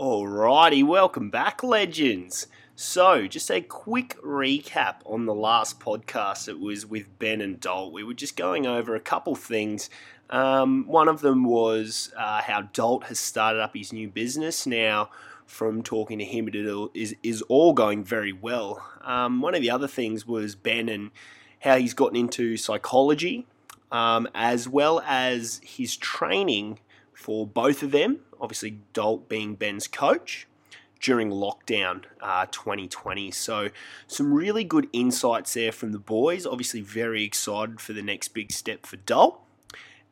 Alrighty, welcome back, legends. So, just a quick recap on the last podcast. It was with Ben and Dolt. We were just going over a couple things. Um, one of them was uh, how Dolt has started up his new business now. From talking to him, it is is all going very well. Um, one of the other things was Ben and how he's gotten into psychology, um, as well as his training for both of them. Obviously, Dolt being Ben's coach during lockdown uh, 2020. So, some really good insights there from the boys. Obviously, very excited for the next big step for Dolt.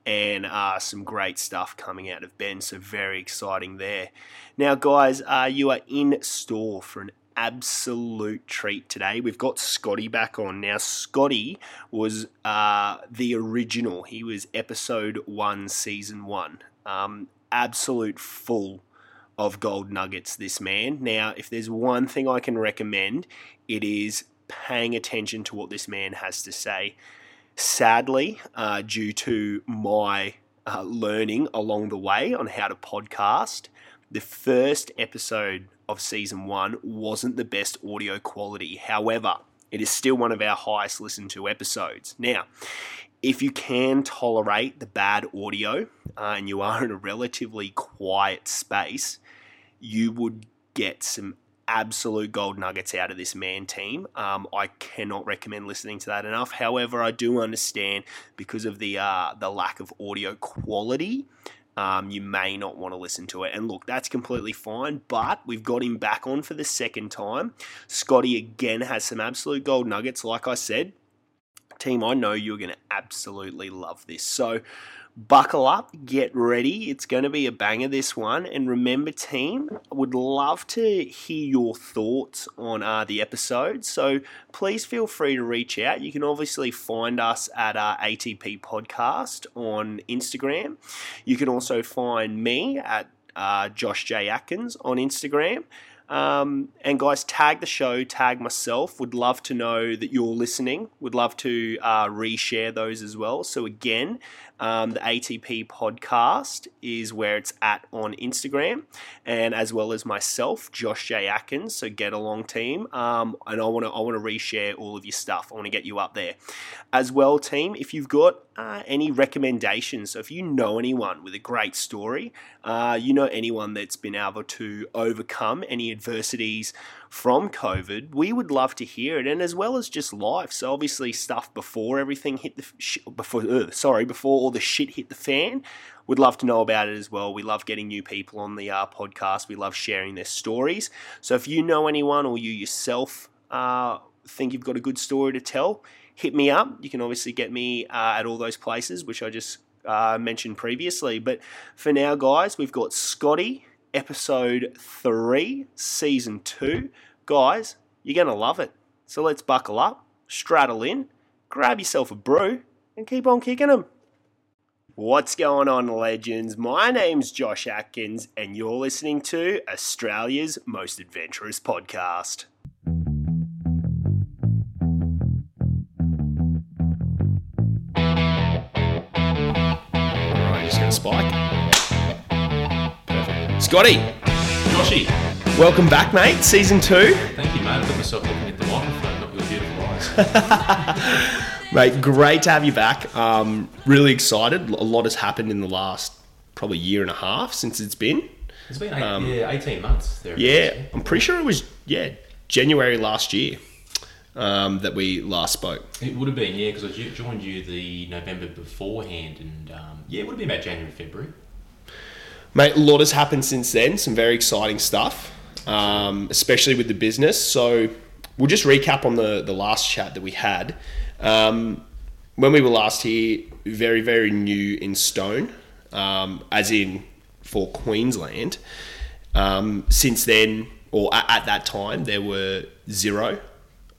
And uh, some great stuff coming out of Ben, so very exciting there. Now, guys, uh, you are in store for an absolute treat today. We've got Scotty back on. Now, Scotty was uh, the original. He was episode one, season one. Um, absolute full of gold nuggets, this man. Now, if there's one thing I can recommend, it is paying attention to what this man has to say. Sadly, uh, due to my uh, learning along the way on how to podcast, the first episode of season one wasn't the best audio quality. However, it is still one of our highest listened to episodes. Now, if you can tolerate the bad audio uh, and you are in a relatively quiet space, you would get some absolute gold nuggets out of this man team. Um, I cannot recommend listening to that enough. However, I do understand because of the uh, the lack of audio quality. Um, you may not want to listen to it. And look, that's completely fine, but we've got him back on for the second time. Scotty again has some absolute gold nuggets, like I said team, I know you're going to absolutely love this. So, buckle up, get ready. It's going to be a banger, this one. And remember, team, would love to hear your thoughts on uh, the episode. So, please feel free to reach out. You can obviously find us at our uh, ATP Podcast on Instagram. You can also find me at uh, Josh J. Atkins on Instagram. Um, and guys, tag the show, tag myself. Would love to know that you're listening. Would love to uh, reshare those as well. So again, um, the ATP podcast is where it's at on Instagram, and as well as myself, Josh J Atkins. So get along, team. Um, and I want to I want to reshare all of your stuff. I want to get you up there, as well, team. If you've got uh, any recommendations, so if you know anyone with a great story, uh, you know anyone that's been able to overcome any adversities from COVID, we would love to hear it, and as well as just life. So obviously, stuff before everything hit the sh- before uh, sorry before all the shit hit the fan. We'd love to know about it as well. We love getting new people on the uh, podcast. We love sharing their stories. So if you know anyone or you yourself uh, think you've got a good story to tell, hit me up. You can obviously get me uh, at all those places, which I just uh, mentioned previously. But for now, guys, we've got Scotty episode three, season two. Guys, you're going to love it. So let's buckle up, straddle in, grab yourself a brew, and keep on kicking them. What's going on, legends? My name's Josh Atkins, and you're listening to Australia's most adventurous podcast. Alright, just gonna spike. Perfect. Scotty. Joshy. Welcome back, mate. Season two. Thank you, mate. I got myself looking at the microphone, not your beautiful eyes. mate, great to have you back. Um, really excited. A lot has happened in the last probably year and a half since it's been. It's been eight, um, yeah, 18 months. There yeah, I'm pretty sure it was, yeah, January last year. Um, that we last spoke. It would have been, yeah, because I joined you the November beforehand, and um, yeah, it would have been about January, February. Mate, a lot has happened since then. Some very exciting stuff, um, especially with the business. So we'll just recap on the, the last chat that we had. Um, when we were last here, very, very new in stone, um, as in for Queensland. Um, since then, or at, at, that time, there were zero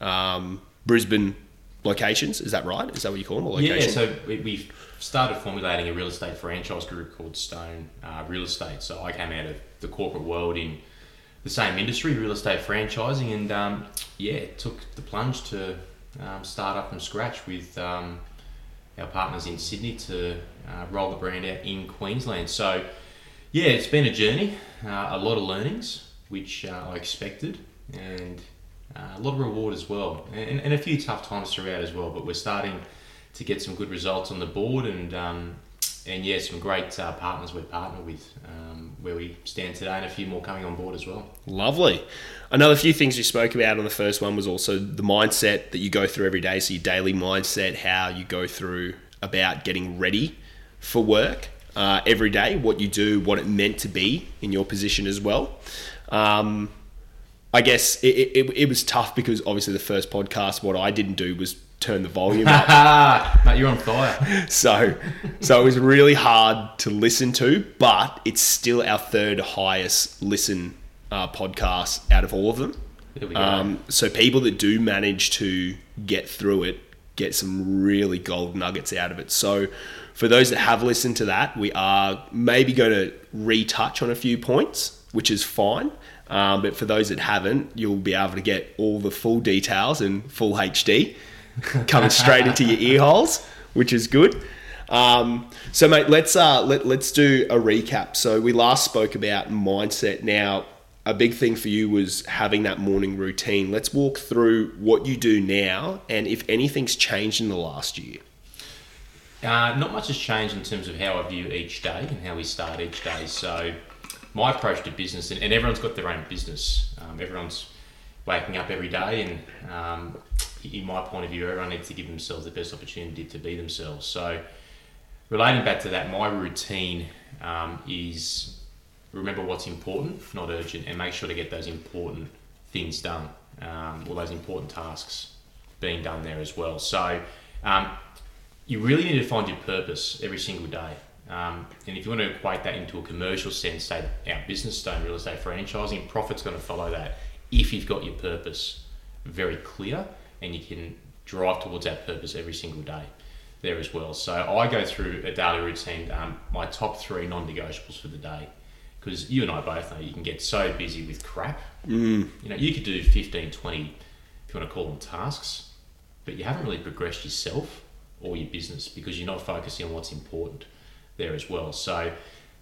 um, Brisbane locations. Is that right? Is that what you call them? Yeah, so we, we started formulating a real estate franchise group called Stone uh, Real Estate. So I came out of the corporate world in the same industry, real estate franchising, and um, yeah, took the plunge to um, start up from scratch with um, our partners in Sydney to uh, roll the brand out in Queensland. So Yeah, it's been a journey, uh, a lot of learnings, which uh, I expected, and uh, a lot of reward as well, and, and a few tough times throughout as well. But we're starting to get some good results on the board, and um, and yeah, some great uh, partners we've partnered with um, where we stand today, and a few more coming on board as well. Lovely. Another few things you spoke about on the first one was also the mindset that you go through every day. So your daily mindset, how you go through about getting ready for work uh, every day, what you do, what it meant to be in your position as well. Um, I guess it, it, it was tough because obviously the first podcast, what I didn't do was turn the volume up. Mate, you're on fire. so, so it was really hard to listen to, but it's still our third highest listen uh, podcast out of all of them. There we go. Um, so people that do manage to get through it get some really gold nuggets out of it. So for those that have listened to that, we are maybe going to retouch on a few points, which is fine. Um, but for those that haven't, you'll be able to get all the full details in full HD coming straight into your ear holes, which is good. Um, so, mate, let's uh, let let's do a recap. So, we last spoke about mindset. Now, a big thing for you was having that morning routine. Let's walk through what you do now, and if anything's changed in the last year. Uh, not much has changed in terms of how I view each day and how we start each day. So, my approach to business, and, and everyone's got their own business. Um, everyone's waking up every day, and um, in my point of view, everyone needs to give themselves the best opportunity to be themselves. So, relating back to that, my routine um, is remember what's important, not urgent, and make sure to get those important things done, um, or those important tasks being done there as well. So, um, you really need to find your purpose every single day. Um, and if you want to equate that into a commercial sense, say our business stone real estate franchising, profit's going to follow that if you've got your purpose very clear and you can drive towards that purpose every single day there as well. So I go through a daily routine, um, my top three non-negotiables for the day, because you and I both know you can get so busy with crap. Mm. You know, you could do 15, 20, if you want to call them tasks, but you haven't really progressed yourself or your business because you're not focusing on what's important there as well. So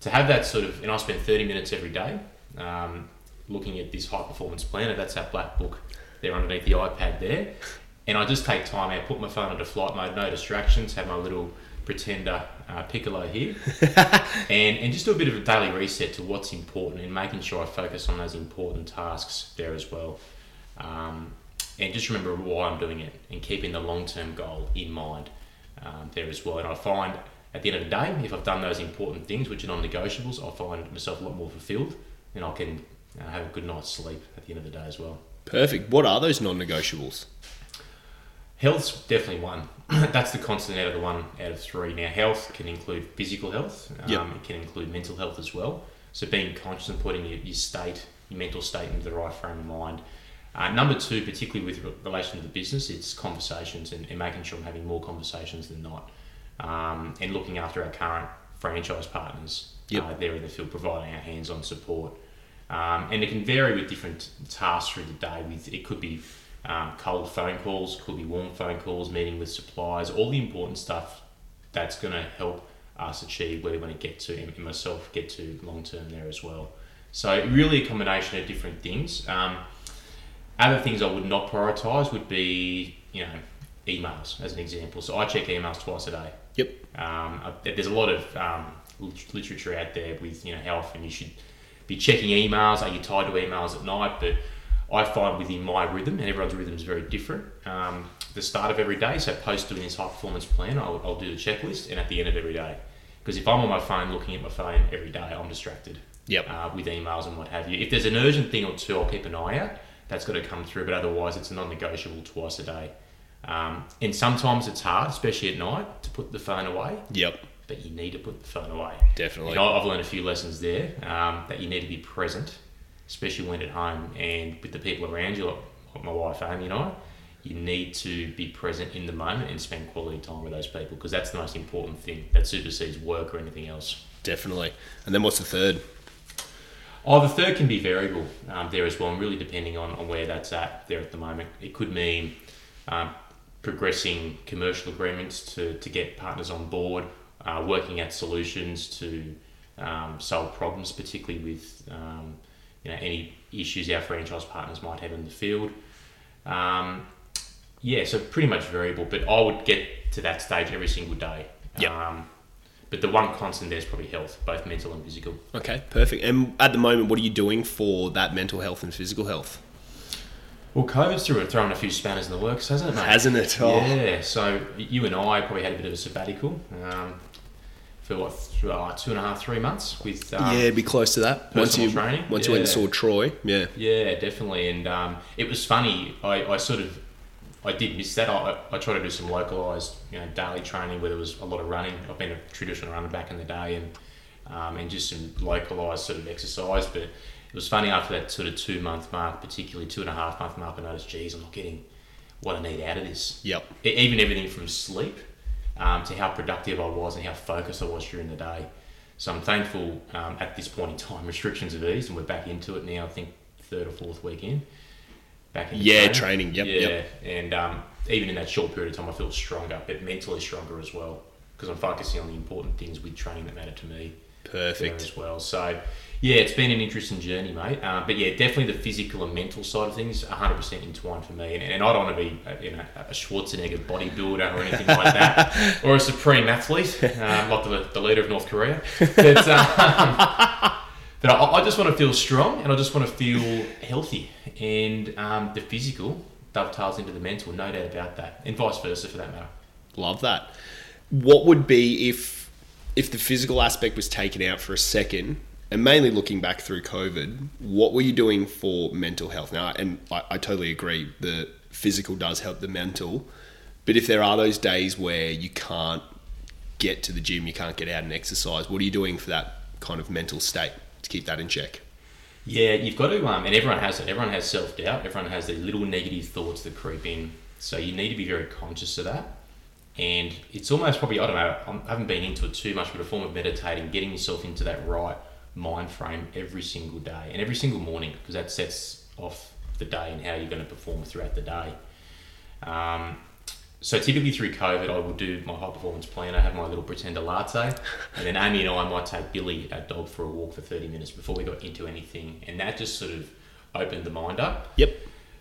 to have that sort of, and I spend 30 minutes every day um, looking at this high performance planner, that's our black book there underneath the iPad there. And I just take time out, put my phone into flight mode, no distractions, have my little pretender uh, piccolo here, and, and just do a bit of a daily reset to what's important and making sure I focus on those important tasks there as well. Um, and just remember why I'm doing it and keeping the long term goal in mind um, there as well. And I find at the end of the day, if I've done those important things, which are non negotiables, I find myself a lot more fulfilled and I can uh, have a good night's sleep at the end of the day as well. Perfect. What are those non-negotiables? Health's definitely one. That's the constant out of the one out of three. Now, health can include physical health. Um, Yep. It can include mental health as well. So being conscious and putting your, your state, your mental state into the right frame of mind. Uh, number two, particularly with re- relation to the business, it's conversations and, and making sure I'm having more conversations than not. Um, and looking after our current franchise partners Yep. uh, there in the field, providing our hands-on support. Um, and it can vary with different tasks through the day. With it could be um, cold phone calls, could be warm phone calls, meeting with suppliers, all the important stuff that's going to help us achieve where we want to get to, and myself get to long term there as well. So really a combination of different things. Um, other things I would not prioritise would be you know emails as an example. So I check emails twice a day. Yep. Um, I- there's a lot of um, literature out there with you know how often you should be checking emails. Are you tied to emails at night? But I find within my rhythm, and everyone's rhythm is very different. Um, the start of every day, so post doing this high performance plan, I'll, I'll do the checklist, and at the end of every day, because if I'm on my phone looking at my phone every day, I'm distracted Yep. uh, with emails and what have you. If there's an urgent thing or two, I'll keep an eye out. That's got to come through, but otherwise, it's a non-negotiable twice a day. Um, and sometimes it's hard, especially at night, to put the phone away. Yep. But you need to put the phone away. Definitely. And I- I've learned a few lessons there um, that you need to be present, especially when at home and with the people around you, like, my wife Amy and I. You need to be present in the moment and spend quality time with those people because that's the most important thing that supersedes work or anything else. Definitely. And then what's the third? Oh, the third can be variable um, there as well, and really depending on, on where that's at there at the moment. It could mean um, progressing commercial agreements to, to get partners on board, uh, working at solutions to um, solve problems, particularly with um, you know any issues our franchise partners might have in the field. Um, yeah, so pretty much variable, but I would get to that stage every single day. Yep. Um, but the one constant there is probably health, both mental and physical. Okay, perfect. And at the moment, what are you doing for that mental health and physical health? Well, COVID's through threw, thrown a few spanners in the works, hasn't it, mate? Hasn't it? Oh. Yeah, so you and I probably had a bit of a sabbatical um, for what, th- uh, two and a half, three months with um, yeah, be close to that. Once you training, once you went and saw Troy, yeah, Yeah, definitely. And um, it was funny. I, I sort of I did miss that. I, I tried to do some localized, you know, daily training where there was a lot of running. I've been a traditional runner back in the day, and um, and just some localized sort of exercise. But it was funny after that sort of two month mark, particularly two and a half month mark. I noticed, geez, I'm not getting what I need out of this. yep, even everything from sleep um, to how productive I was and how focused I was during the day. So I'm thankful um, at this point in time restrictions have eased and we're back into it now. I think third or fourth week in. Back in yeah, training, yep, yeah, yep, and um, even in that short period of time, I feel stronger, but mentally stronger as well because I'm focusing on the important things with training that matter to me perfect. as well. So, yeah, it's been an interesting journey, mate. Uh, but yeah, definitely the physical and mental side of things, 100% entwined for me. And, and I don't want to be, uh, you know, a Schwarzenegger bodybuilder or anything like that, or a supreme athlete, um, like the, the leader of North Korea. But, um, but I, I just want to feel strong and I just want to feel healthy. And um, the physical dovetails into the mental, no doubt about that, and vice versa for that matter. Love that. What would be if if the physical aspect was taken out for a second, and mainly looking back through COVID, what were you doing for mental health? Now, and I, I totally agree, the physical does help the mental, but if there are those days where you can't get to the gym, you can't get out and exercise, what are you doing for that kind of mental state to keep that in check? Yeah, you've got to, um, and everyone has it. Everyone has self doubt. Everyone has these little negative thoughts that creep in. So you need to be very conscious of that. And it's almost probably, I don't know, I'm- haven't been into it too much, but a form of meditating, getting yourself into that right mind frame every single day and every single morning, because that sets off the day and how you're going to perform throughout the day. Um, so typically through COVID, I would do my high performance plan. I have my little pretender latte, and then Amy and I might take Billy, our dog, for a walk for thirty minutes before we got into anything, and that just sort of opened the mind up Yep.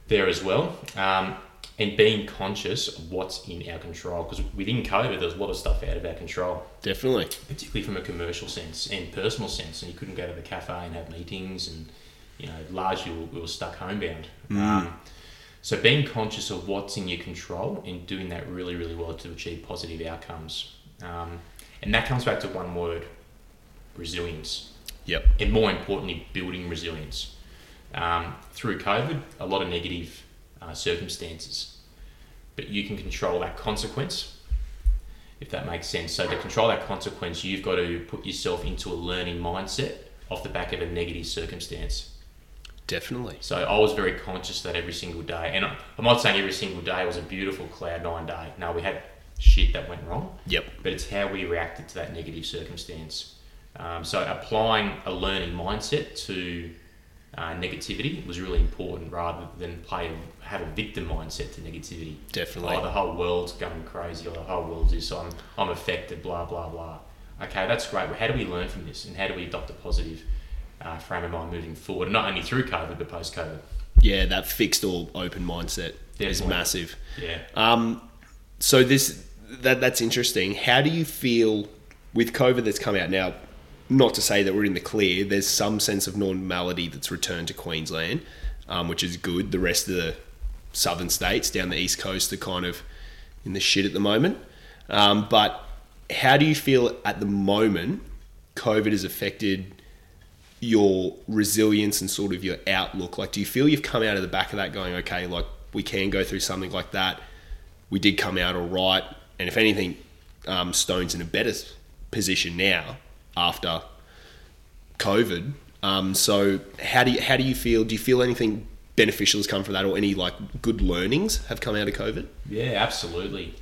there as well. Um, and being conscious of what's in our control, because within COVID, there was a lot of stuff out of our control, Definitely. particularly from a commercial sense and personal sense. And you couldn't go to the cafe and have meetings, and you know, largely we were, we were stuck homebound. Um, so being conscious of what's in your control and doing that really, really well to achieve positive outcomes. Um, and that comes back to one word: resilience Yep. and more importantly, building resilience. Um, through COVID, a lot of negative uh, circumstances, but you can control that consequence, if that makes sense. So, to control that consequence, you've got to put yourself into a learning mindset off the back of a negative circumstance. Definitely. So, I was very conscious that every single day, and I'm not saying every single day was a beautiful cloud nine day. No, we had shit that went wrong Yep. but it's how we reacted to that negative circumstance. Um, so applying a learning mindset to uh, negativity was really important, rather than play have a victim mindset to negativity. Definitely. Oh, the whole world's going crazy, or the whole world's this. I'm I'm affected. Blah blah blah. Okay, that's great. But how do we learn from this, and how do we adopt a positive uh, frame of mind moving forward? Not only through COVID, but post COVID. Yeah, that fixed or open mindset is massive. Yeah. Um, so this that that's interesting. How do you feel with COVID that's come out now? Not to say that we're in the clear. There's some sense of normality that's returned to Queensland, um, which is good. The rest of the southern states down the east coast are kind of in the shit at the moment. Um, but how do you feel at the moment? COVID has affected your resilience and sort of your outlook? Like, do you feel you've come out of the back of that going, okay, like we can go through something like that? We did come out all right. And if anything, um, Stone's in a better position now after COVID. Um, so how do you, how do you feel? Do you feel anything beneficial has come from that or any like good learnings have come out of COVID? Yeah, absolutely.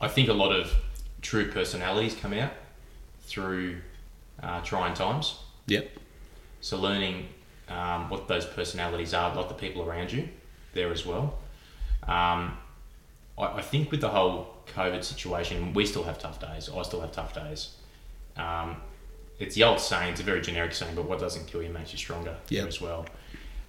I think a lot of true personalities come out through uh, trying times. Yep. So learning um, what those personalities are, like the people around you, there as well. Um, I, I think with the whole COVID situation, we still have tough days. I still have tough days. Um, it's the old saying. It's a very generic saying, but what doesn't kill you makes you stronger. Yeah. as well.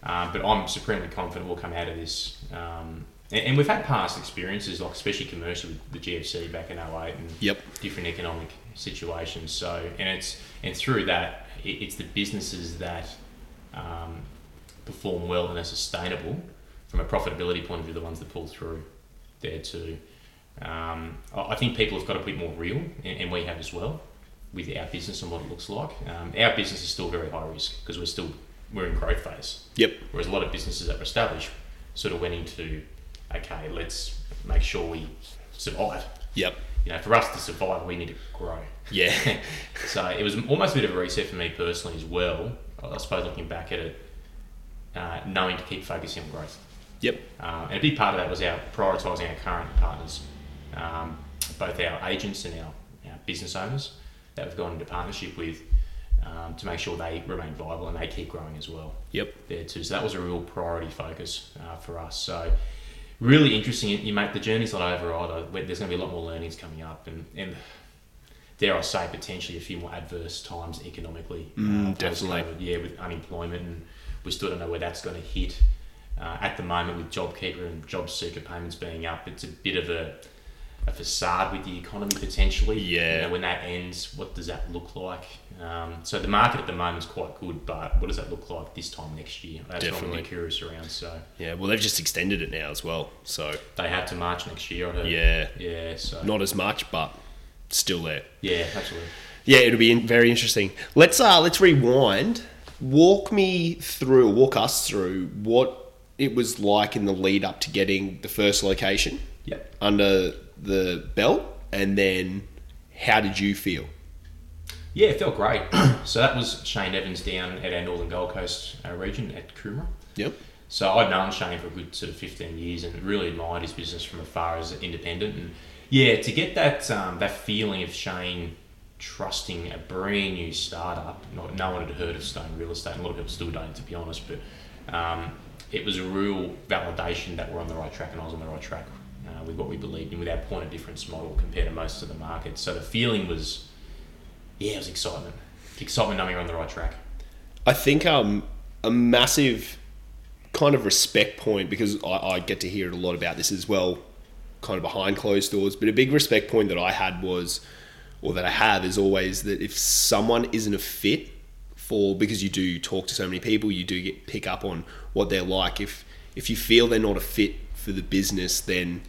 Um, but I'm supremely confident we'll come out of this. Um, and, and we've had past experiences, like especially commercially with the GFC back in 08 and Yep. different economic situations. So, and it's and through that, it, it's the businesses that um, perform well and are sustainable from a profitability point of view, the ones that pull through there too. Um, I I think people have got to be more real, and, and we have as well, with our business and what it looks like. Um, our business is still very high risk because we're still we're in growth phase. Yep. Whereas a lot of businesses that were established sort of went into, okay, let's make sure we survive. Yep. You know, for us to survive, we need to grow. Yeah. So it was almost a bit of a reset for me personally as well. I suppose looking back at it, uh, knowing to keep focusing on growth. yep. Um, and a big part of that was our prioritising our current partners, um, both our agents and our, our business owners that we've gone into partnership with um, to make sure they remain viable and they keep growing as well Yep. there too. So that was a real priority focus uh, for us. So really interesting. You make the journey's not over either. There's going to be a lot more learnings coming up, and, and dare I say potentially a few more adverse times economically. Mm, uh, definitely. post-COVID, Yeah, with unemployment, and we still don't know where that's going to hit. Uh, at the moment, with JobKeeper and Job Seeker payments being up, it's a bit of a, a facade with the economy potentially. Yeah. You know, when that ends, what does that look like? Um, so the market at the moment is quite good, but what does that look like this time next year? That's what I'm Definitely. curious around. So Yeah. Well, they've just extended it now as well. So they have to March next year. I heard. yeah, Yeah. So not as much, but still there. yeah, absolutely. Yeah, it'll be in- very interesting. Let's uh let's rewind. Walk me through, walk us through what it was like in the lead up to getting the first location Yep. under the belt, and then how did you feel? Yeah, it felt great. so that was Shane Evans down at our Northern Gold Coast uh, region at Coomera. Yep. So I'd known Shane for a good sort of 15 years and really admired his business from afar as an independent. And yeah, to get that um, that feeling of Shane trusting a brand new startup, not, no one had heard of Stone Real Estate, and a lot of people still don't, to be honest, but um, it was a real validation that we're on the right track and I was on the right track uh, with what we believed in with our point of difference model compared to most of the market. So the feeling was, yeah, it was excitement. Excitement knowing you're on the right track. I think um, a massive kind of respect point because I, I get to hear a lot about this as well, kind of behind closed doors. But a big respect point that I had was, or that I have, is always that if someone isn't a fit for because you do talk to so many people, you do get pick up on what they're like. If if you feel they're not a fit for the business, then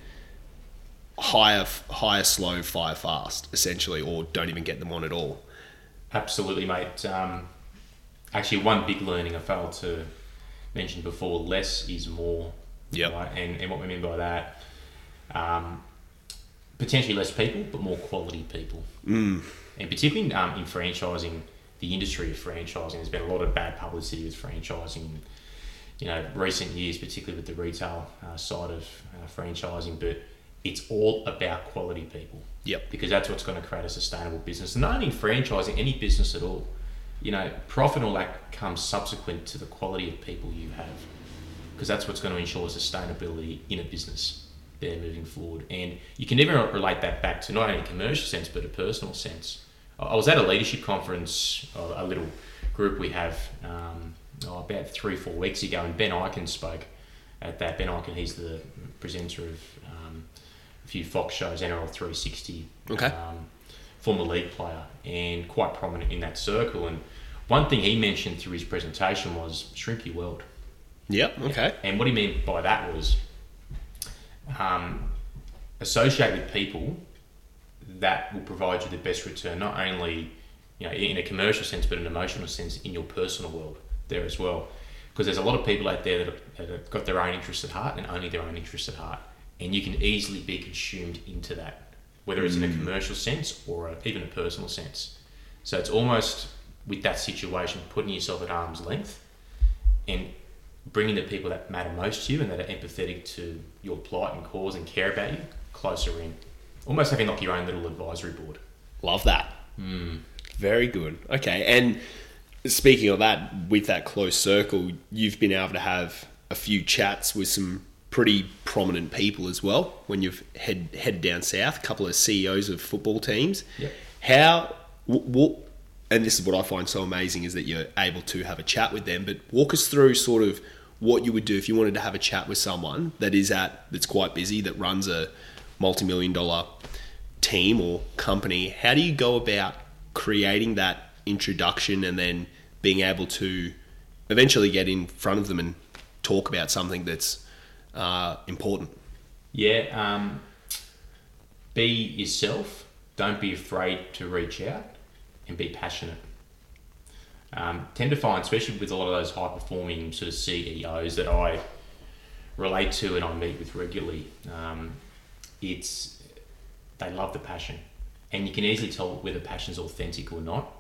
hire hire slow, fire fast, essentially, or don't even get them on at all. Absolutely, mate. Um, actually, one big learning I failed to mention before: less is more. Yep. Right? And and what we mean by that, um, potentially less people, but more quality people. Mm. And particularly um, in franchising, the industry of franchising, there's been a lot of bad publicity with franchising. You know, recent years, particularly with the retail uh, side of uh, franchising, but it's all about quality people Yep. because that's what's going to create a sustainable business. And not only in franchising, any business at all. You know, profit and all that comes subsequent to the quality of people you have, because that's what's going to ensure sustainability in a business there moving forward. And you can even relate that back to not only a commercial sense but a personal sense. I was at a leadership conference, uh, a little group we have um, oh, about three, four weeks ago, and Ben Ikin spoke at that. Ben Ikin, he's the presenter of few Fox shows, NRL 360, Okay. um, former league player, and quite prominent in that circle. And one thing he mentioned through his presentation was shrink your world. Yep. Okay. And what he meant by that was um, associate with people that will provide you the best return, not only you know in a commercial sense, but an emotional sense in your personal world there as well. Because there's a lot of people out there that have, that have got their own interests at heart and only their own interests at heart, and you can easily be consumed into that, whether it's in a mm. commercial sense or a, even a personal sense. So it's almost with that situation, putting yourself at arm's length and bringing the people that matter most to you and that are empathetic to your plight and cause and care about you closer in. Almost having like your own little advisory board. Love that. Mm. Very good. Okay, and speaking of that, with that close circle, you've been able to have a few chats with some pretty prominent people as well when you've head headed down south. A couple of CEOs of football teams. Yep. How? W- w- and this is what I find so amazing is that you're able to have a chat with them. But walk us through sort of what you would do if you wanted to have a chat with someone that is at that's quite busy that runs a multi-million dollar team or company. How do you go about creating that introduction and then being able to eventually get in front of them and talk about something that's uh, important? Yeah, um, be yourself. Don't be afraid to reach out and be passionate. Um, tend to find, especially with a lot of those high performing sort of CEOs that I relate to and I meet with regularly, um, it's they love the passion, and you can easily tell whether passion's authentic or not.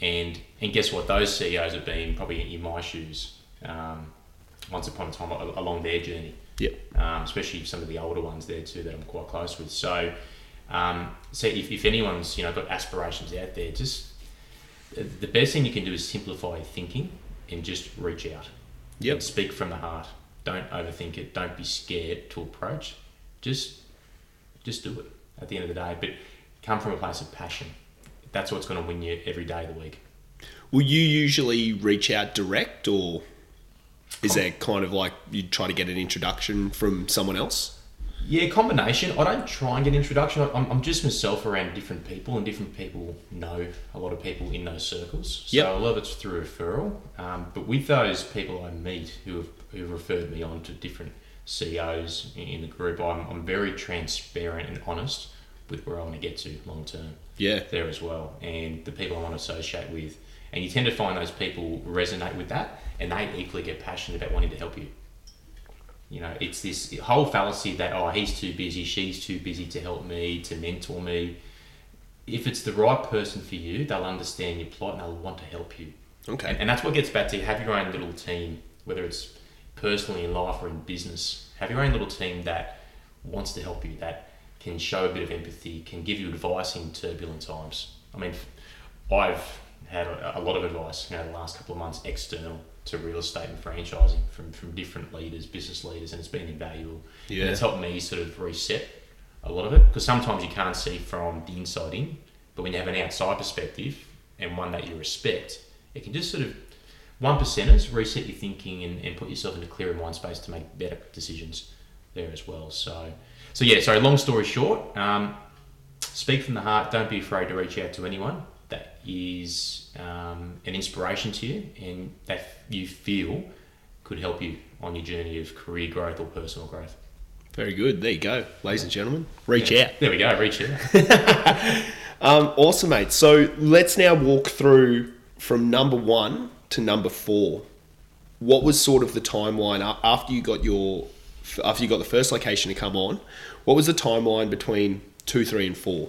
And and guess what? Those CEOs have been probably in my shoes um, once upon a time along their journey. Yep. Um, especially some of the older ones there too that I'm quite close with. So, um, so if, if anyone's you know got aspirations out there, just the best thing you can do is simplify thinking and just reach out. Yep. Speak from the heart. Don't overthink it. Don't be scared to approach. Just just do it at the end of the day. But come from a place of passion. That's what's going to win you every day of the week. Will you usually reach out direct, or is there kind of like you try to get an introduction from someone else? Yeah, combination. I don't try and get introduction. I'm, I'm just myself around different people, and different people know a lot of people in those circles. So Yep. a lot of it's through referral. Um, but with those people I meet who have who have referred me on to different CEOs in, in the group, I'm, I'm very transparent and honest with where I want to get to long term Yeah. there as well, and the people I want to associate with. And you tend to find those people resonate with that, and they equally get passionate about wanting to help you. You know, it's this whole fallacy that oh, he's too busy, she's too busy to help me, to mentor me. If it's the right person for you, they'll understand your plight and they'll want to help you. Okay. And, and that's what gets back to have your own little team, whether it's personally in life or in business. Have your own little team that wants to help you, that can show a bit of empathy, can give you advice in turbulent times. I mean, I've had a, a lot of advice you know, the last couple of months external to real estate and franchising from, from different leaders, business leaders, and it's been invaluable. Yeah. And it's helped me sort of reset a lot of it because sometimes you can't see from the inside in, but when you have an outside perspective and one that you respect, it can just sort of one percenters reset your thinking and, and put yourself in a clearer mind space to make better decisions there as well. So, so yeah. So long story short, um, speak from the heart. Don't be afraid to reach out to anyone that is um, an inspiration to you and that you feel could help you on your journey of career growth or personal growth. Very good. There you go, ladies and gentlemen. Reach Yeah. out. There we go. Reach out. Um, awesome, mate. So let's now walk through from number one to number four. What was sort of the timeline after you got your after you got the first location to come on? What was the timeline between two, three, and four?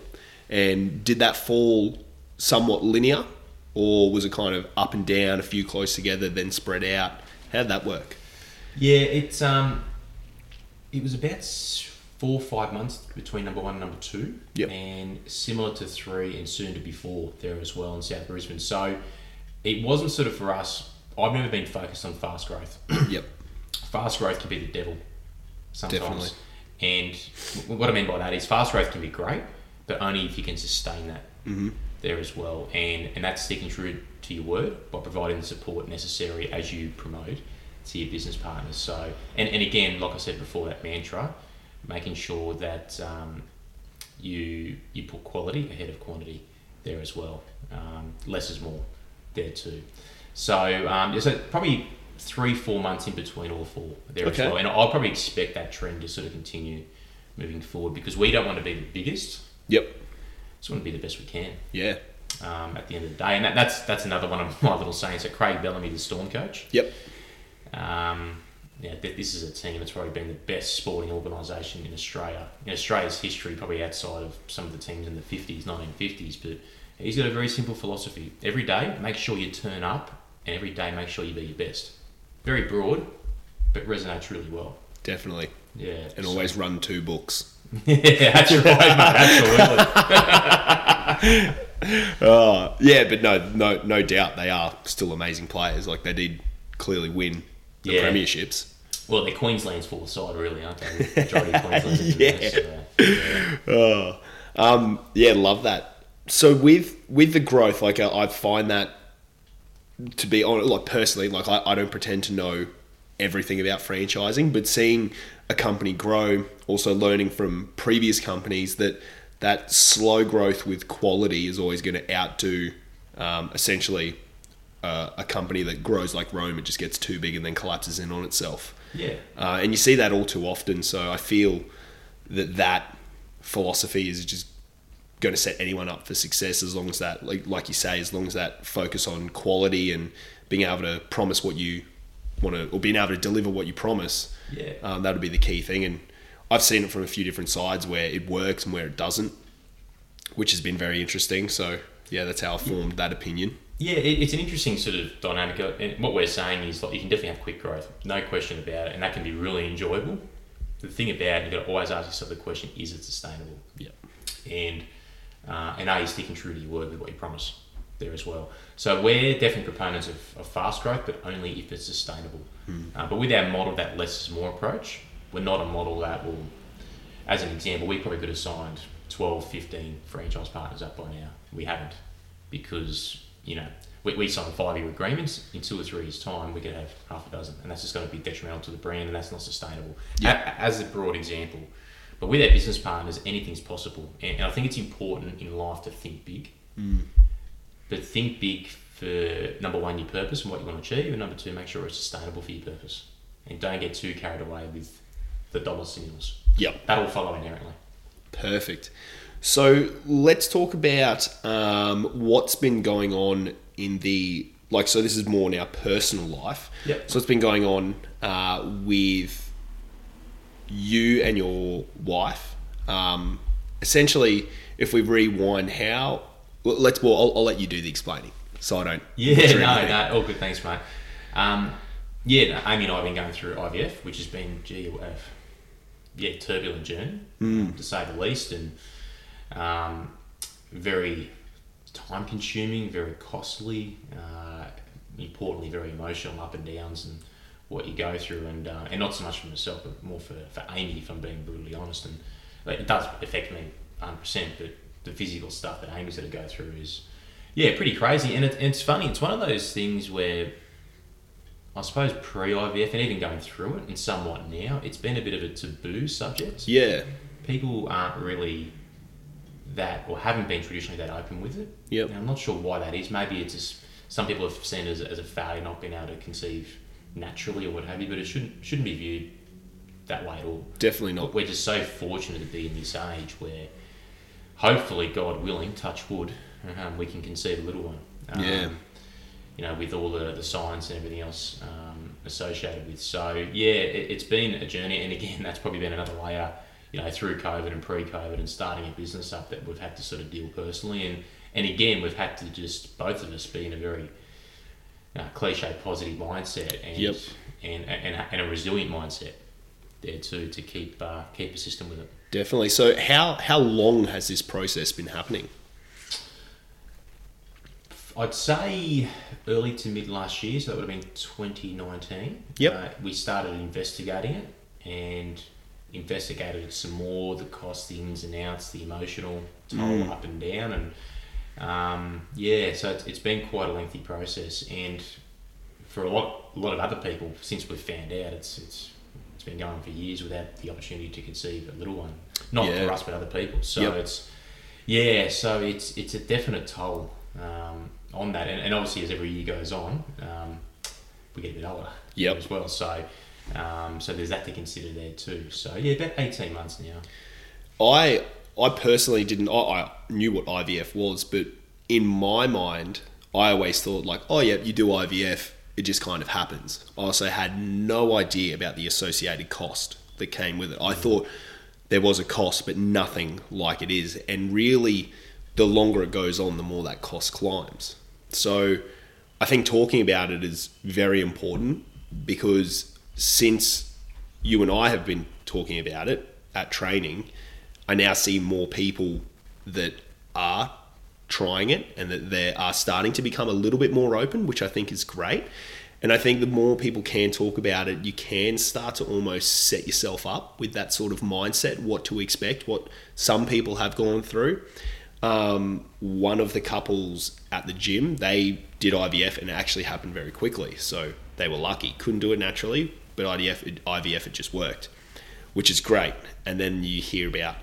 And did that fall somewhat linear, or was it kind of up and down, a few close together, then spread out? How did that work? Yeah, it's um, it was about four or five months between number one and number two, Yep. and similar to three and soon to be four there as well in South Brisbane. So it wasn't sort of for us. I've never been focused on fast growth. yep. fast growth can be the devil sometimes. Definitely. And what I mean by that is fast growth can be great, but only if you can sustain that there as well. And and that's sticking true to your word by providing the support necessary as you promote to your business partners. So and, and again, like I said before, that mantra, making sure that um, you you put quality ahead of quantity there as well. Um, less is more there too. So um, yeah, so probably three four months in between all four there Okay. as well, and I'll probably expect that trend to sort of continue moving forward because we don't want to be the biggest. Yep. Just want to be the best we can Yeah. um, at the end of the day, and that, that's that's another one of my little sayings. So Craig Bellamy, the Storm coach. Yep. Um, yeah, this is a team that's probably been the best sporting organisation in Australia. In Australia's history, probably outside of some of the teams in the 50s, 1950s. But he's got a very simple philosophy. Every day, make sure you turn up, and every day, make sure you be your best. Very broad, but resonates really well. Definitely. Yeah. And always run two books. Yeah, that's. Absolutely. Uh, yeah, but no, no, no doubt they are still amazing players. Like they did clearly win the Yeah. premierships. Well, they're Queensland's full side, really, aren't they? The Majority of Queensland. Yeah. So, yeah. Oh, um, yeah, love that. so with with the growth, like I, I find that to be on like personally, like I, I don't pretend to know everything about franchising, but seeing a company grow, also learning from previous companies that that slow growth with quality is always going to outdo um, essentially uh, a company that grows like Rome. It just gets too big and then collapses in on itself. Yeah. Uh, and you see that all too often. So I feel that that philosophy is just going to set anyone up for success as long as that, like, like you say, as long as that focus on quality and being able to promise what you want to, or being able to deliver what you promise. Yeah. Um, that would be the key thing. And I've seen it from a few different sides where it works and where it doesn't, which has been very interesting. So yeah, that's how I formed that opinion. Yeah, it, it's an interesting sort of dynamic. uh, And what we're saying is like you can definitely have quick growth, no question about it, and that can be really enjoyable. The thing about it, you've got to always ask yourself the question: Is it sustainable? Yeah. And uh, and are you sticking true to your word with what you promise there as well? So we're definitely proponents of, of fast growth, but only if it's sustainable. Uh, but with our model, that less is more approach, we're not a model that will, as an example, we probably could have signed 12, 15 franchise partners up by now. We haven't because, you know, we, we signed five year agreements. In two or three years' time, we could have half a dozen, and that's just going to be detrimental to the brand, and that's not sustainable. Yeah. A- as a broad example. But with our business partners, anything's possible. And, and I think it's important in life to think big. But think big for number one, your purpose and what you want to achieve, and number two, make sure it's sustainable for your purpose. And don't get too carried away with the dollar signals. Yep. That'll follow inherently. Perfect. So let's talk about um, what's been going on in the like. So this is more in our personal life. Yep. So what's been going on uh, with you and your wife? Um, essentially, if we rewind, how well, let's. Well, I'll, I'll let you do the explaining, so I don't. Yeah, no, no, all good. Thanks, mate. Um, yeah, no, Amy and I have been going through IVF, which has been, gee, uh, yeah, turbulent journey to say the least, and um, very time consuming, very costly. Uh, importantly, very emotional, up and downs, and what you go through, and uh, and not so much for myself, but more for, for Amy, if I'm being brutally honest. And like, it does affect me 100, percent but the physical stuff that Amy's had to go through is yeah, pretty crazy. And it, it's funny. It's one of those things where I suppose pre IVF and even going through it and somewhat now, it's been a bit of a taboo subject. Yeah. People aren't really that or haven't been traditionally that open with it. Yep. And I'm not sure why that is. Maybe it's just some people have seen it as, as a failure, not being able to conceive naturally or what have you. But it shouldn't shouldn't be viewed that way at all. Definitely not. We're just so fortunate to be in this age where, hopefully, God willing, touch wood, um, we can conceive a little one. Um, Yeah. You know, with all the, the science and everything else um, associated with. So, yeah, it, it's been a journey. And again, that's probably been another layer, you know, through COVID and pre COVID and starting a business up that we've had to sort of deal personally. And, and again, we've had to just, both of us, be in a very uh, cliche positive mindset and, Yep. and, and, and a resilient mindset there too to keep uh, keep persistent with it. Definitely. So how how long has this process been happening? I'd say early to mid last year, so that would have been 2019. Yep. Uh, we started investigating it and investigated it some more, the cost, the ins and outs, the emotional toll up and down, and um, yeah, so it's, it's been quite a lengthy process. And for a lot, a lot of other people, since we've found out, it's it's it's been going for years without the opportunity to conceive a little one. Not Yeah. for us, but other people. So Yep. it's yeah, so it's it's a definite toll um, on that, and, and obviously as every year goes on, um, we get a bit older Yep. as well. So um, so there's that to consider there too. So yeah, about eighteen months now. I I personally didn't. I, I knew what IVF was, but in my mind, I always thought like, oh yeah, you do IVF, it just kind of happens. I also had no idea about the associated cost that came with it. I thought there was a cost, but nothing like it is. And really, the longer it goes on, the more that cost climbs. So I think talking about it is very important because since you and I have been talking about it at training, I now see more people that are trying it and that they are starting to become a little bit more open, which I think is great. And I think the more people can talk about it, you can start to almost set yourself up with that sort of mindset, what to expect, what some people have gone through. um, one of the couples at the gym, they did IVF and it actually happened very quickly. So they were lucky. Couldn't do it naturally, but IVF, it, IVF, it just worked, which is great. And then you hear about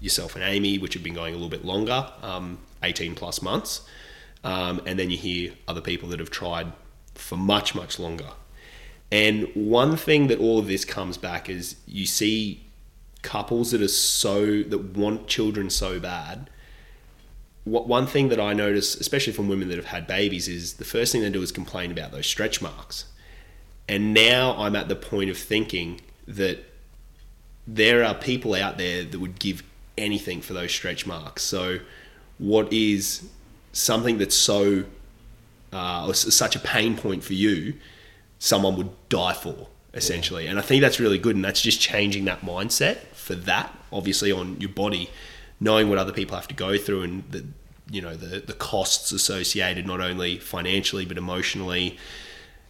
yourself and Amy, which have been going a little bit longer, um, 18 plus months. Um, and then you hear other people that have tried for much, much longer. And one thing that all of this comes back is you see couples that are so, that want children so bad. What, one thing that I notice, especially from women that have had babies, is the first thing they do is complain about those stretch marks. And now I'm at the point of thinking that there are people out there that would give anything for those stretch marks. So, what is something that's so uh, or such a pain point for you, someone would die for essentially. Yeah. And I think that's really good, and that's just changing that mindset for that. Obviously, on your body, knowing what other people have to go through, and the you know the the costs associated not only financially but emotionally.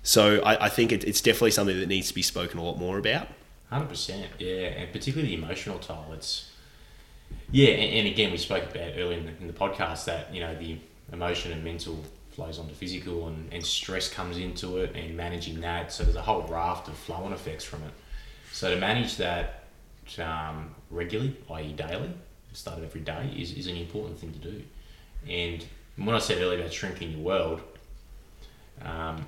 So I, I think it, it's definitely something that needs to be spoken a lot more about. Hundred percent, yeah, and particularly the emotional toll. It's yeah, and, and again, we spoke about earlier in the, in the podcast that you know the emotion and mental flows onto physical and, and stress comes into it and managing that. So there's a whole raft of flow on effects from it. So to manage that um, regularly, i.e. daily, start of every day, is, is an important thing to do. And when I said earlier about shrinking your world, um,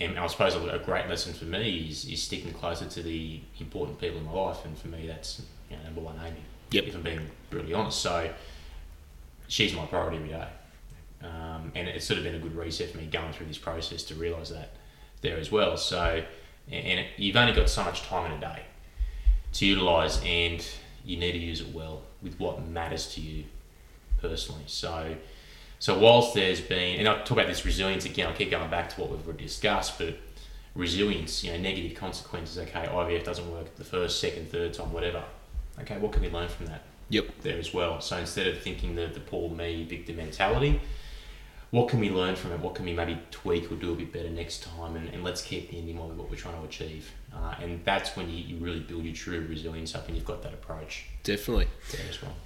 and I suppose a great lesson for me is, is sticking closer to the important people in my life. And for me, that's you know, number one, Amy. Yep. If I'm being brutally honest. So she's my priority every day. Um, and it's sort of been a good reset for me going through this process to realise that there as well. So, and you've only got so much time in a day to utilise, and you need to use it well with what matters to you personally. So, so whilst there's been, and I talk about this resilience again, I keep going back to what we've already discussed, but resilience, you know, negative consequences. Okay, IVF doesn't work the first, second, third time, whatever. Okay, what can we learn from that? Yep. There as well. So instead of thinking the the poor me victim mentality, what can we learn from it? What can we maybe tweak or do a bit better next time? And, and let's keep the end in mind with what we're trying to achieve. Uh, and that's when you, you really build your true resilience up and you've got that approach. Definitely. There as well.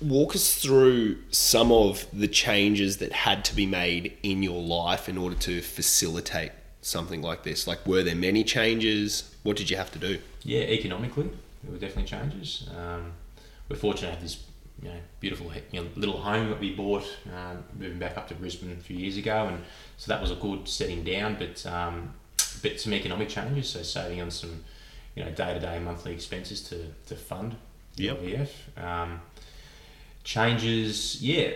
Walk us through some of the changes that had to be made in your life in order to facilitate something like this. Like, were there many changes? What did you have to do? Yeah, economically, there were definitely changes. Um, we're fortunate to have this you know, beautiful you know, little home that we bought um, moving back up to Brisbane a few years ago, and so that was a good setting down. But um, but some economic changes, so saving on some you know day to day monthly expenses to, to fund yep. VF. Um, changes, yeah,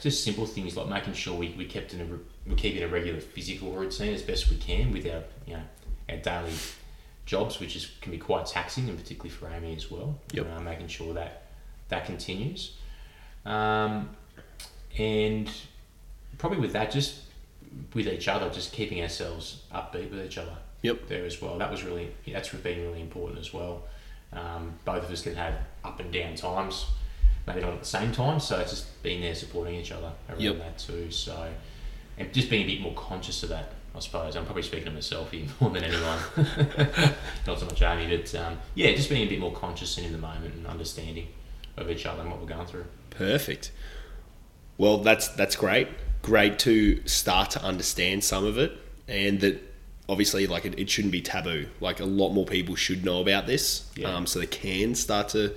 just simple things like making sure we, we kept in a we're keeping a regular physical routine as best we can with our you know our daily jobs, which is can be quite taxing, and particularly for Amy as well. Yep. Uh, making sure that that continues. Um, and probably with that, just with each other, just keeping ourselves upbeat with each other. Yep. There as well. That was really that's been really important as well. Um, both of us can have up and down times, maybe not at the same time. So it's just being there supporting each other around yep. that too. So and just being a bit more conscious of that. I suppose I'm probably speaking to myself here more than anyone, not so much Amy, but um, yeah, just being a bit more conscious and in the moment and understanding of each other and what we're going through. Perfect. Well, that's that's great. Great to start to understand some of it, and that obviously, like it, it shouldn't be taboo. Like a lot more people should know about this, yeah. um, so they can start to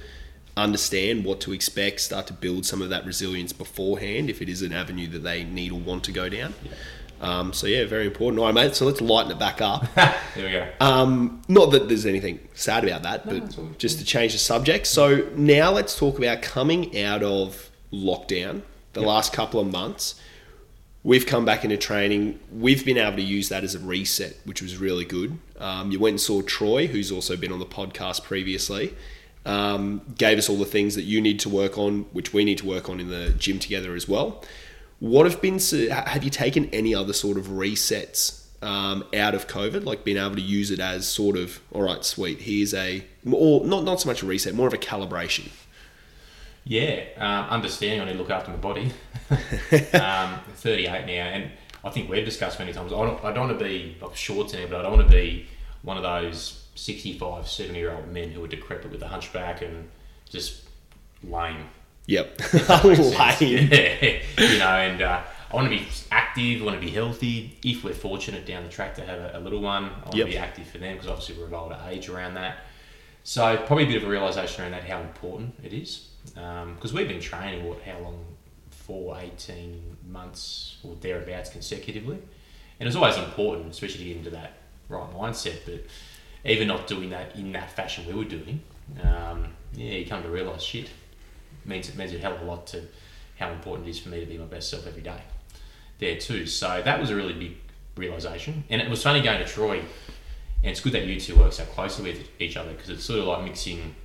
understand what to expect, start to build some of that resilience beforehand if it is an avenue that they need or want to go down. Yeah. Um, so yeah, very important. All right, mate. So let's lighten it back up. there we go. Um, not that there's anything sad about that, No, but it's all good. just to change the subject. So now let's talk about coming out of lockdown. The Yep. last couple of months, we've come back into training. We've been able to use that as a reset, which was really good. Um, you went and saw Troy, who's also been on the podcast previously. Um, gave us all the things that you need to work on, which we need to work on in the gym together as well. What have been? Have you taken any other sort of resets um, out of COVID? Like being able to use it as sort of, all right, sweet. Here's a, or not not so much a reset, more of a calibration. Yeah, um, understanding I need to look after my body. um, 38 now, and I think we've discussed many times. I don't, I don't want to be like shorts it, but I don't want to be one of those 65, 70 year old men who are decrepit with a hunchback and just lame. Yep. That makes sense. Lame. Yeah. you know, and uh, I want to be active, I want to be healthy. If we're fortunate down the track to have a, a little one, I want Yep. to be active for them because obviously we're of older age around that. So probably a bit of a realization around that how important it is because we've been training what how long for 18 months or thereabouts consecutively and it's always important especially to get into that right mindset but even not doing that in that fashion we were doing um, yeah you come to realize shit means it means a hell of a lot to how important it is for me to be my best self every day there too so that was a really big realization and it was funny going to Troy and it's good that you two work so closely with each other because it's sort of like mixing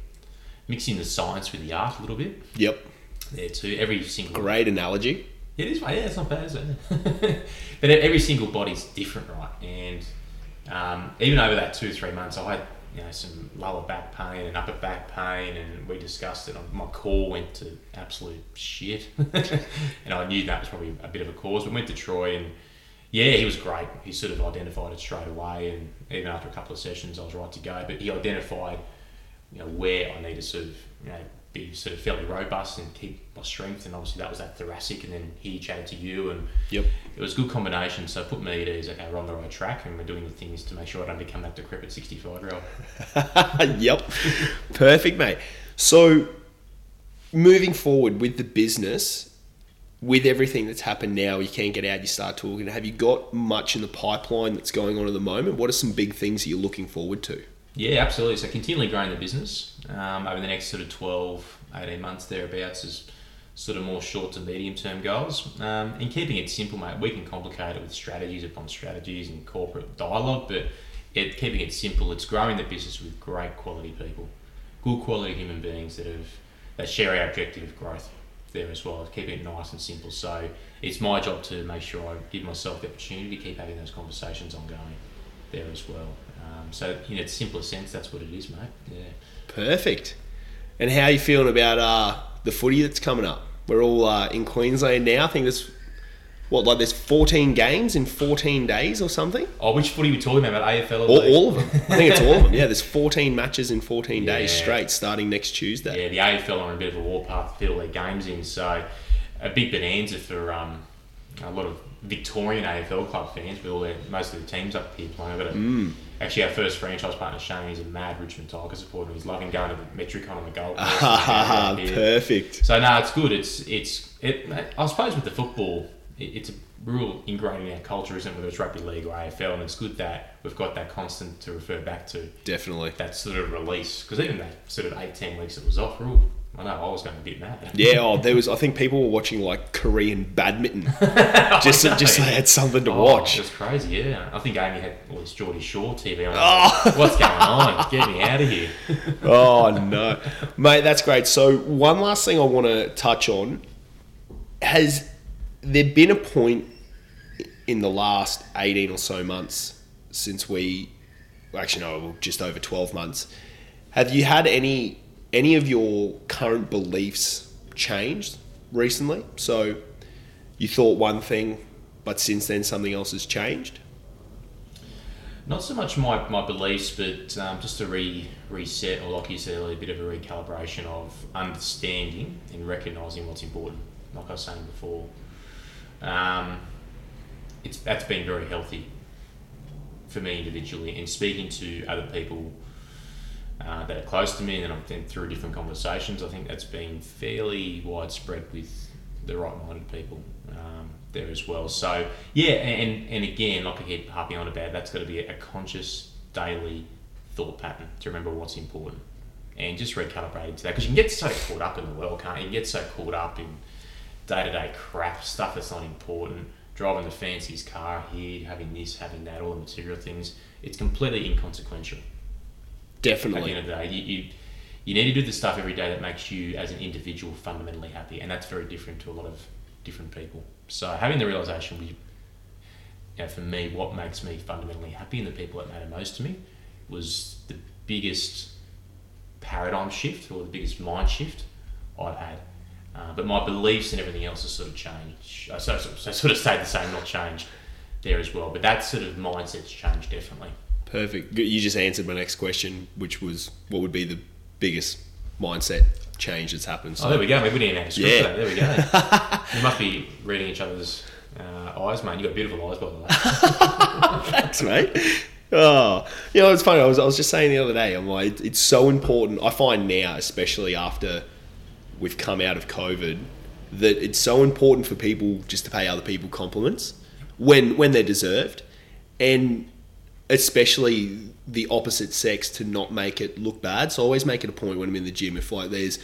mixing the science with the art a little bit Yep. there too. Every single Great analogy. it is. Yeah, it's not bad, is it? but every single body's different, right? And um, even over that two three months, I had you know some lower back pain and upper back pain, and we discussed it. My core went to absolute shit, and I knew that was probably a bit of a cause. We went to Troy, and yeah, he was great. He sort of identified it straight away, and even after a couple of sessions, I was right to go. But he identified you know where I need to sort of you know be sort of fairly robust and keep my strength and obviously that was that thoracic and then he chatted to you and Yep. it was a good combination so put me at ease okay we're on the right track and we're doing the things to make sure I don't become that decrepit 65 year old yep. Perfect, mate. So, moving forward with the business, with everything that's happened now, you can't get out, you start talking. Have you got much in the pipeline that's going on at the moment? What are some big things that you're looking forward to? Yeah, absolutely. So continually growing the business um, over the next sort of 12, 18 months thereabouts is sort of more short to medium term goals. Um, and keeping it simple, mate, we can complicate it with strategies upon strategies and corporate dialogue, but it, keeping it simple, it's growing the business with great quality people, good quality human beings that have that share our objective of growth there as well. Keeping it nice and simple. So it's my job to make sure I give myself the opportunity to keep having those conversations ongoing there as well. Um, so in its simplest sense, that's what it is, mate. Yeah. Perfect. And how are you feeling about uh, the footy that's coming up? We're all uh, in Queensland now. I think there's what like there's 14 games in 14 days or something. Oh, which footy are we talking about? AFL or All, all of them. I think it's all of them. Yeah, there's 14 matches in 14 days Yeah. straight, starting next Tuesday. Yeah, the AFL are on a bit of a warpath to fit all their games in, so a big bonanza for um, a lot of Victorian AFL club fans with all their most of the teams up here playing. I've got a, Mm. Actually, our first franchise partner, Shane, he's a mad Richmond Tiger supporter. He's loving going to the Metricon on the Gold Coast. Ah, perfect. So no, it's good. It's it's it. I suppose with the football, it, it's a real ingrained in our culture, isn't it? Whether it's rugby league or AFL, and it's good that we've got that constant to refer back to. Definitely. That sort of release, because even that sort of eight ten weeks it was off, we're all, I know I was going a bit mad. Yeah, oh, there was. I think people were watching like Korean badminton, just know. just so they had something to Oh, watch. It's crazy, yeah. I think Amy had all this Geordie Shore TV on. Oh. What's going on? Get me out of here. Oh no, mate, that's great. So one last thing I want to touch on has there been a point in the last eighteen or so months since we, well, actually no, just over twelve months. Have you had any any of your current beliefs changed recently? So you thought one thing, but since then something else has changed. Not so much my, my beliefs, but um, just a re, reset, or like you said a bit of a recalibration of understanding and recognising what's important. Like I was saying before, um, it's that's been very healthy for me individually, and speaking to other people uh, that are close to me, and I've been through different conversations. I think that's been fairly widespread with the right-minded people um, there as well. So yeah, and and again, like I keep harping on about, that's got to be a conscious daily thought pattern to remember what's important, and just recalibrating to that because you can get so caught up in the world, can't you? You get so caught up in day-to-day crap stuff that's not important. Driving the fanciest car here, having this, having that, all the material things. It's completely inconsequential at the end of the day. You, you, you need to do the stuff every day that makes you as an individual fundamentally happy, and that's very different to a lot of different people. So having the realization, we, you know, for me, what makes me fundamentally happy and the people that matter most to me was the biggest paradigm shift or the biggest mind shift I've had. Uh, but my beliefs and everything else has sort of changed. So, so sort of stayed the same, not changed there as well. But that sort of mindset's changed definitely. Perfect. You just answered my next question, which was what would be the biggest mindset change that's happened. Oh, So there we go. Maybe we didn't have a script Yeah. for that. There we go. you must be reading each other's uh, eyes, mate. You got beautiful eyes, by the way. Thanks, mate. Oh, you know, it's funny. I was, I was just saying the other day, I'm like, it's so important. I find now, especially after we've come out of COVID, that it's so important for people just to pay other people compliments when when they're deserved, and especially the opposite sex to not make it look bad. So I always make it a point when I'm in the gym if like there's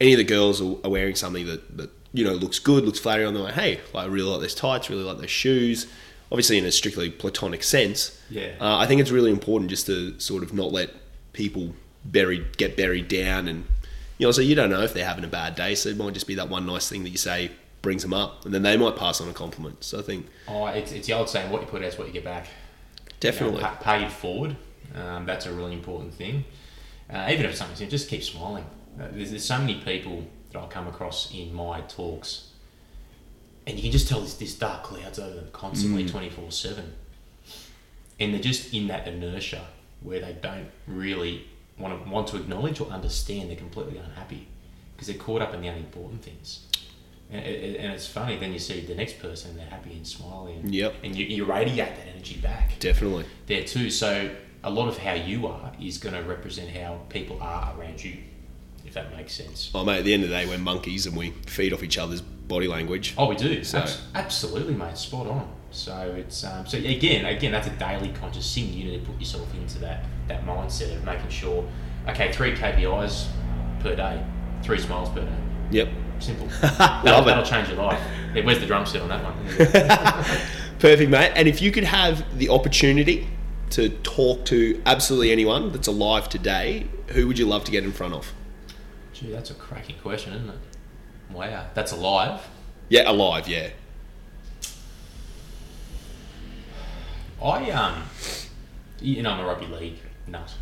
any of the girls are, wearing something that, that you know looks good, looks flattering on them, like hey, like, I really like those tights, really like those shoes. Obviously, in a strictly platonic sense, Yeah. uh, I think it's really important just to sort of not let people buried get buried down, and you know, so you don't know if they're having a bad day, so it might just be that one nice thing that you say brings them up, and then they might pass on a compliment. So I think oh, it's, it's the old saying: "What you put out is what you get back." Definitely, You know, pa- pay it forward. Um, that's a really important thing. Uh, even if it's something, simple, just keep smiling. Uh, there's, there's so many people that I'll come across in my talks, and you can just tell this, this dark clouds over them constantly, twenty four seven, and they're just in that inertia where they don't really want to want to acknowledge or understand they're completely unhappy because they're caught up in the unimportant things. And, it- and it's funny. Then you see the next person; they're happy and smiling, and, Yep. and you, you radiate that energy back definitely. there too. So a lot of how you are is going to represent how people are around you, if that makes sense. Oh mate, at the end of the day, we're monkeys and we feed off each other's body language. Oh, we do. So- Abs- absolutely, mate. Spot on. So it's um, so again, again, that's a daily conscious thing. You need to put yourself into that that mindset of making sure, okay, three KPIs per day, three smiles per day. Yep. Simple. Love that'll, it. that'll change your life. Yeah, where's the drum set on that one? Perfect, mate. And if you could have the opportunity to talk to absolutely anyone that's alive today, who would you love to get in front of? Gee, that's a cracking question, isn't it? Wow, that's alive. Yeah, alive. Yeah. I um, you know, I'm a rugby league nut.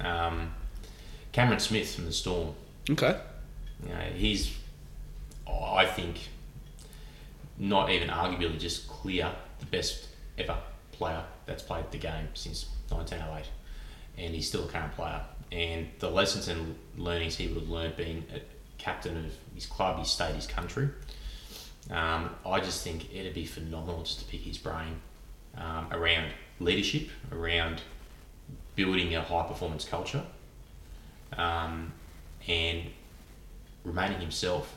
Um, Cameron Smith from the Storm. Okay. You know, he's, I think, not even arguably just clear the best ever player that's played the game since 1908, and he's still a current player. And the lessons and learnings he would have learned being a captain of his club, his state, his country. Um, I just think it'd be phenomenal just to pick his brain um, around leadership, around building a high performance culture, um, and remaining himself.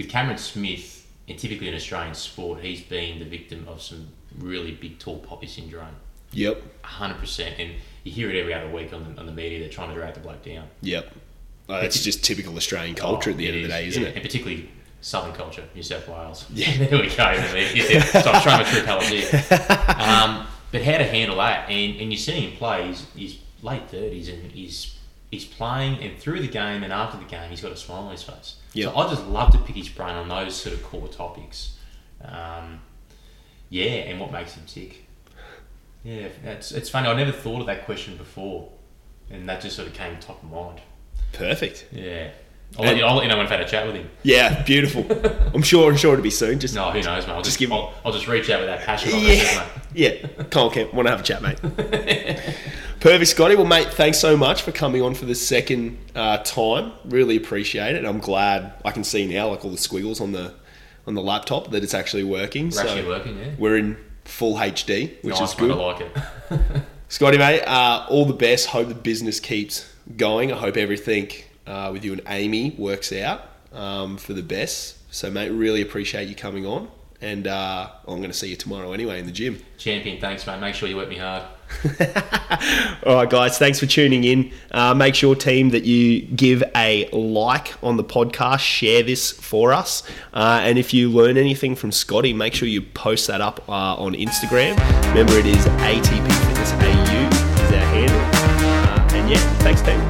With Cameron Smith, and typically in Australian sport, he's been the victim of some really big tall poppy syndrome. Yep. 100%. And you hear it every other week on the, on the media, they're trying to drag the bloke down. Yep. Uh, that's just typical Australian culture Oh, at the end it of the day, isn't yeah. it? And particularly Southern culture, New South Wales. Yeah. there we go. so I'm trying true colours here. Um, but how to handle that, and, and you see him play, he's, he's late 30s and he's, he's playing, and through the game and after the game, he's got a smile on his face. Yep. So I just love to pick his brain on those sort of core topics. Um, yeah, and what makes him tick. Yeah, it's, it's funny. I never thought of that question before, and that just sort of came top of mind. Perfect. Yeah. I'll let, you, I'll let you know when I've had a chat with him. Yeah, beautiful. I'm sure. I'm sure it'll be soon. Just No, who knows, mate. I'll Just give I'll, I'll just reach out with that passion. on Yeah. yeah. yeah. Can't can't want to have a chat, mate. Perfect, Scotty. Well, mate, thanks so much for coming on for the second uh, time. Really appreciate it. I'm glad I can see now, like all the squiggles on the on the laptop, that it's actually working. We're so actually working, yeah. we're in full HD, which nice, is mate, good. I like it. Scotty, mate, uh, all the best. Hope the business keeps going. I hope everything uh, with you and Amy works out um, for the best. So, mate, really appreciate you coming on. And uh, I'm going to see you tomorrow anyway in the gym. Champion, thanks, mate. Make sure you work me hard. All right, guys, thanks for tuning in. Uh, make sure, team, that you give a like on the podcast, share this for us. Uh, and if you learn anything from Scotty, make sure you post that up uh, on Instagram. Remember, it is ATP Fitness AU is our handle. Uh, and yeah, thanks, team.